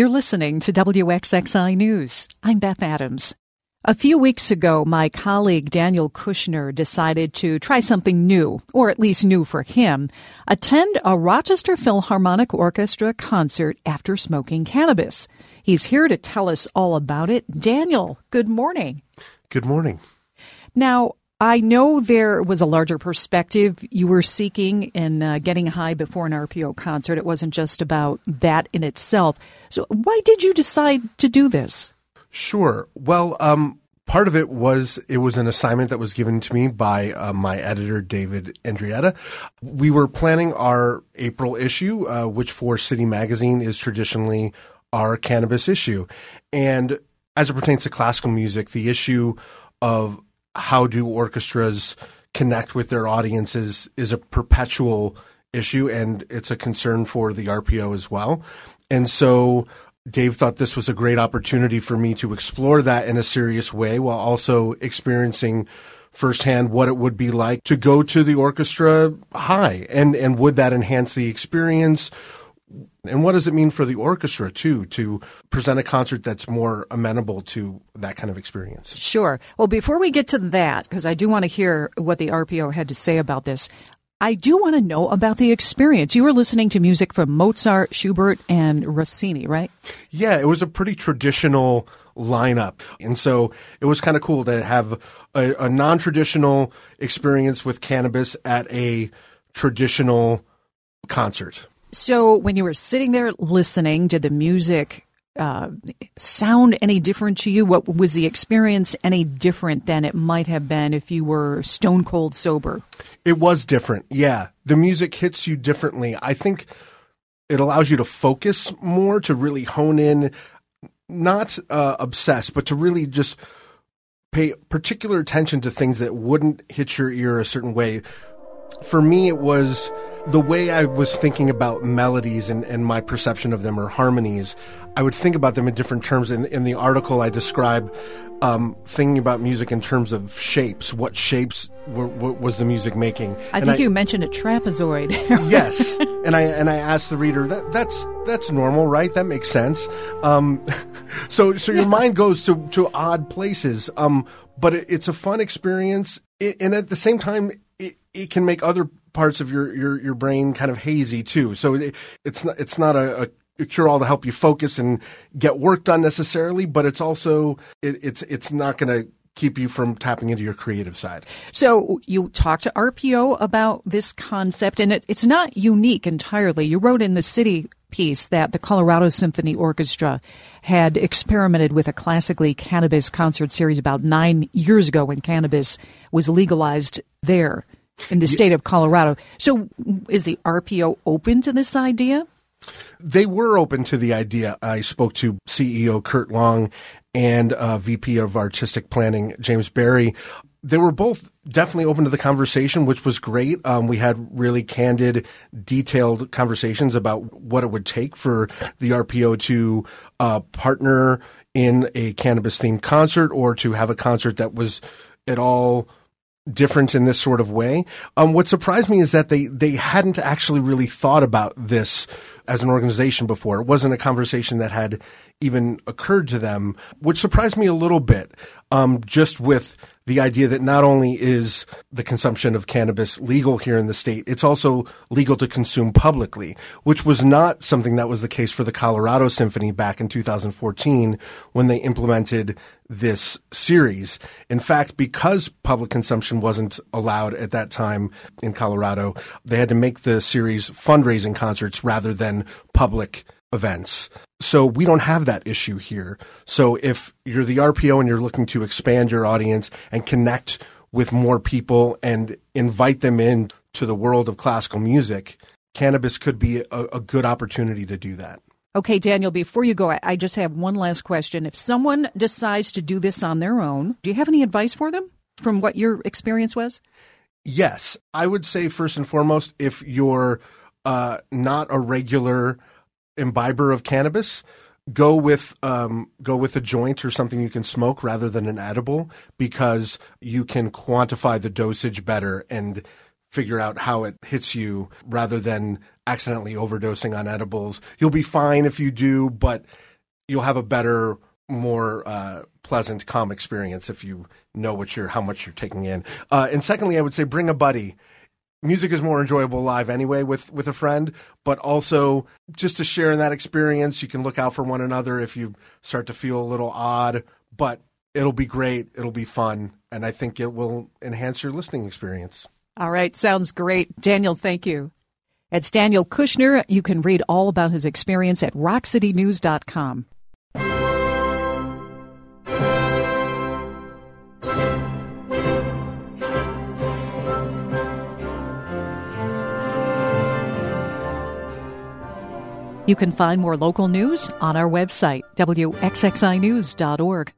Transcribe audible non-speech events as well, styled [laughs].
You're listening to WXXI News. I'm Beth Adams. A few weeks ago, my colleague Daniel Kushner decided to try something new, or at least new for him, attend a Rochester Philharmonic Orchestra concert after smoking cannabis. He's here to tell us all about it. Daniel, good morning. Good morning. Now, I know there was a larger perspective you were seeking in uh, getting high before an RPO concert. It wasn't just about that in itself. So, why did you decide to do this? Sure. Well, um, part of it was it was an assignment that was given to me by uh, my editor David Andreatta. We were planning our April issue, uh, which for City Magazine is traditionally our cannabis issue, and as it pertains to classical music, the issue of how do orchestras connect with their audiences is a perpetual issue, and it's a concern for the RPO as well. And so Dave thought this was a great opportunity for me to explore that in a serious way while also experiencing firsthand what it would be like to go to the orchestra high and and would that enhance the experience and what does it mean for the orchestra too to present a concert that's more amenable to that kind of experience sure well before we get to that because i do want to hear what the rpo had to say about this I do want to know about the experience. You were listening to music from Mozart, Schubert, and Rossini, right? Yeah, it was a pretty traditional lineup. And so it was kind of cool to have a, a non traditional experience with cannabis at a traditional concert. So when you were sitting there listening, did the music uh, sound any different to you? What was the experience any different than it might have been if you were stone cold sober? It was different. Yeah. The music hits you differently. I think it allows you to focus more, to really hone in, not uh, obsess, but to really just pay particular attention to things that wouldn't hit your ear a certain way. For me, it was the way I was thinking about melodies and, and my perception of them or harmonies, I would think about them in different terms. In, in the article, I describe um, thinking about music in terms of shapes. What shapes were, what was the music making? I and think I, you mentioned a trapezoid. [laughs] yes, and I and I asked the reader that that's that's normal, right? That makes sense. Um, [laughs] so so your mind goes to to odd places. Um, but it, it's a fun experience, and at the same time, it, it can make other parts of your, your, your brain kind of hazy too. So it, it's not, it's not a, a cure all to help you focus and get work done necessarily, but it's also, it, it's, it's not going to keep you from tapping into your creative side. So you talked to RPO about this concept, and it, it's not unique entirely. You wrote in the city piece that the Colorado Symphony Orchestra had experimented with a classically cannabis concert series about nine years ago when cannabis was legalized there in the state of Colorado. So is the RPO open to this idea? They were open to the idea. I spoke to CEO Curt Long and uh, VP of Artistic Planning James Barry. They were both definitely open to the conversation, which was great. Um, we had really candid, detailed conversations about what it would take for the RPO to uh, partner in a cannabis themed concert or to have a concert that was at all different in this sort of way. Um, what surprised me is that they, they hadn't actually really thought about this as an organization before. It wasn't a conversation that had even occurred to them, which surprised me a little bit. Um, just with the idea that not only is the consumption of cannabis legal here in the state, it's also legal to consume publicly, which was not something that was the case for the Colorado Symphony back in 2014 when they implemented this series. In fact, because public consumption wasn't allowed at that time in Colorado, they had to make the series fundraising concerts rather than public events. So we don't have that issue here. So if you're the RPO and you're looking to expand your audience and connect with more people and invite them in to the world of classical music, cannabis could be a, a good opportunity to do that. Okay, Daniel, before you go, I just have one last question. If someone decides to do this on their own, do you have any advice for them from what your experience was? Yes. I would say, first and foremost, if you're uh, not a regular imbiber of cannabis, go with um, go with a joint or something you can smoke rather than an edible because you can quantify the dosage better and figure out how it hits you rather than accidentally overdosing on edibles. You'll be fine if you do, but you'll have a better, more uh, pleasant, calm experience if you know what you're, how much you're taking in. Uh, and secondly, I would say bring a buddy. Music is more enjoyable live anyway with with a friend, but also just to share in that experience, you can look out for one another if you start to feel a little odd. But it'll be great. It'll be fun, and I think it will enhance your listening experience. All right, sounds great, Daniel. Thank you. It's Daniel Kushner. You can read all about his experience at rockcitynews.com. You can find more local news on our website, wxxinews.org.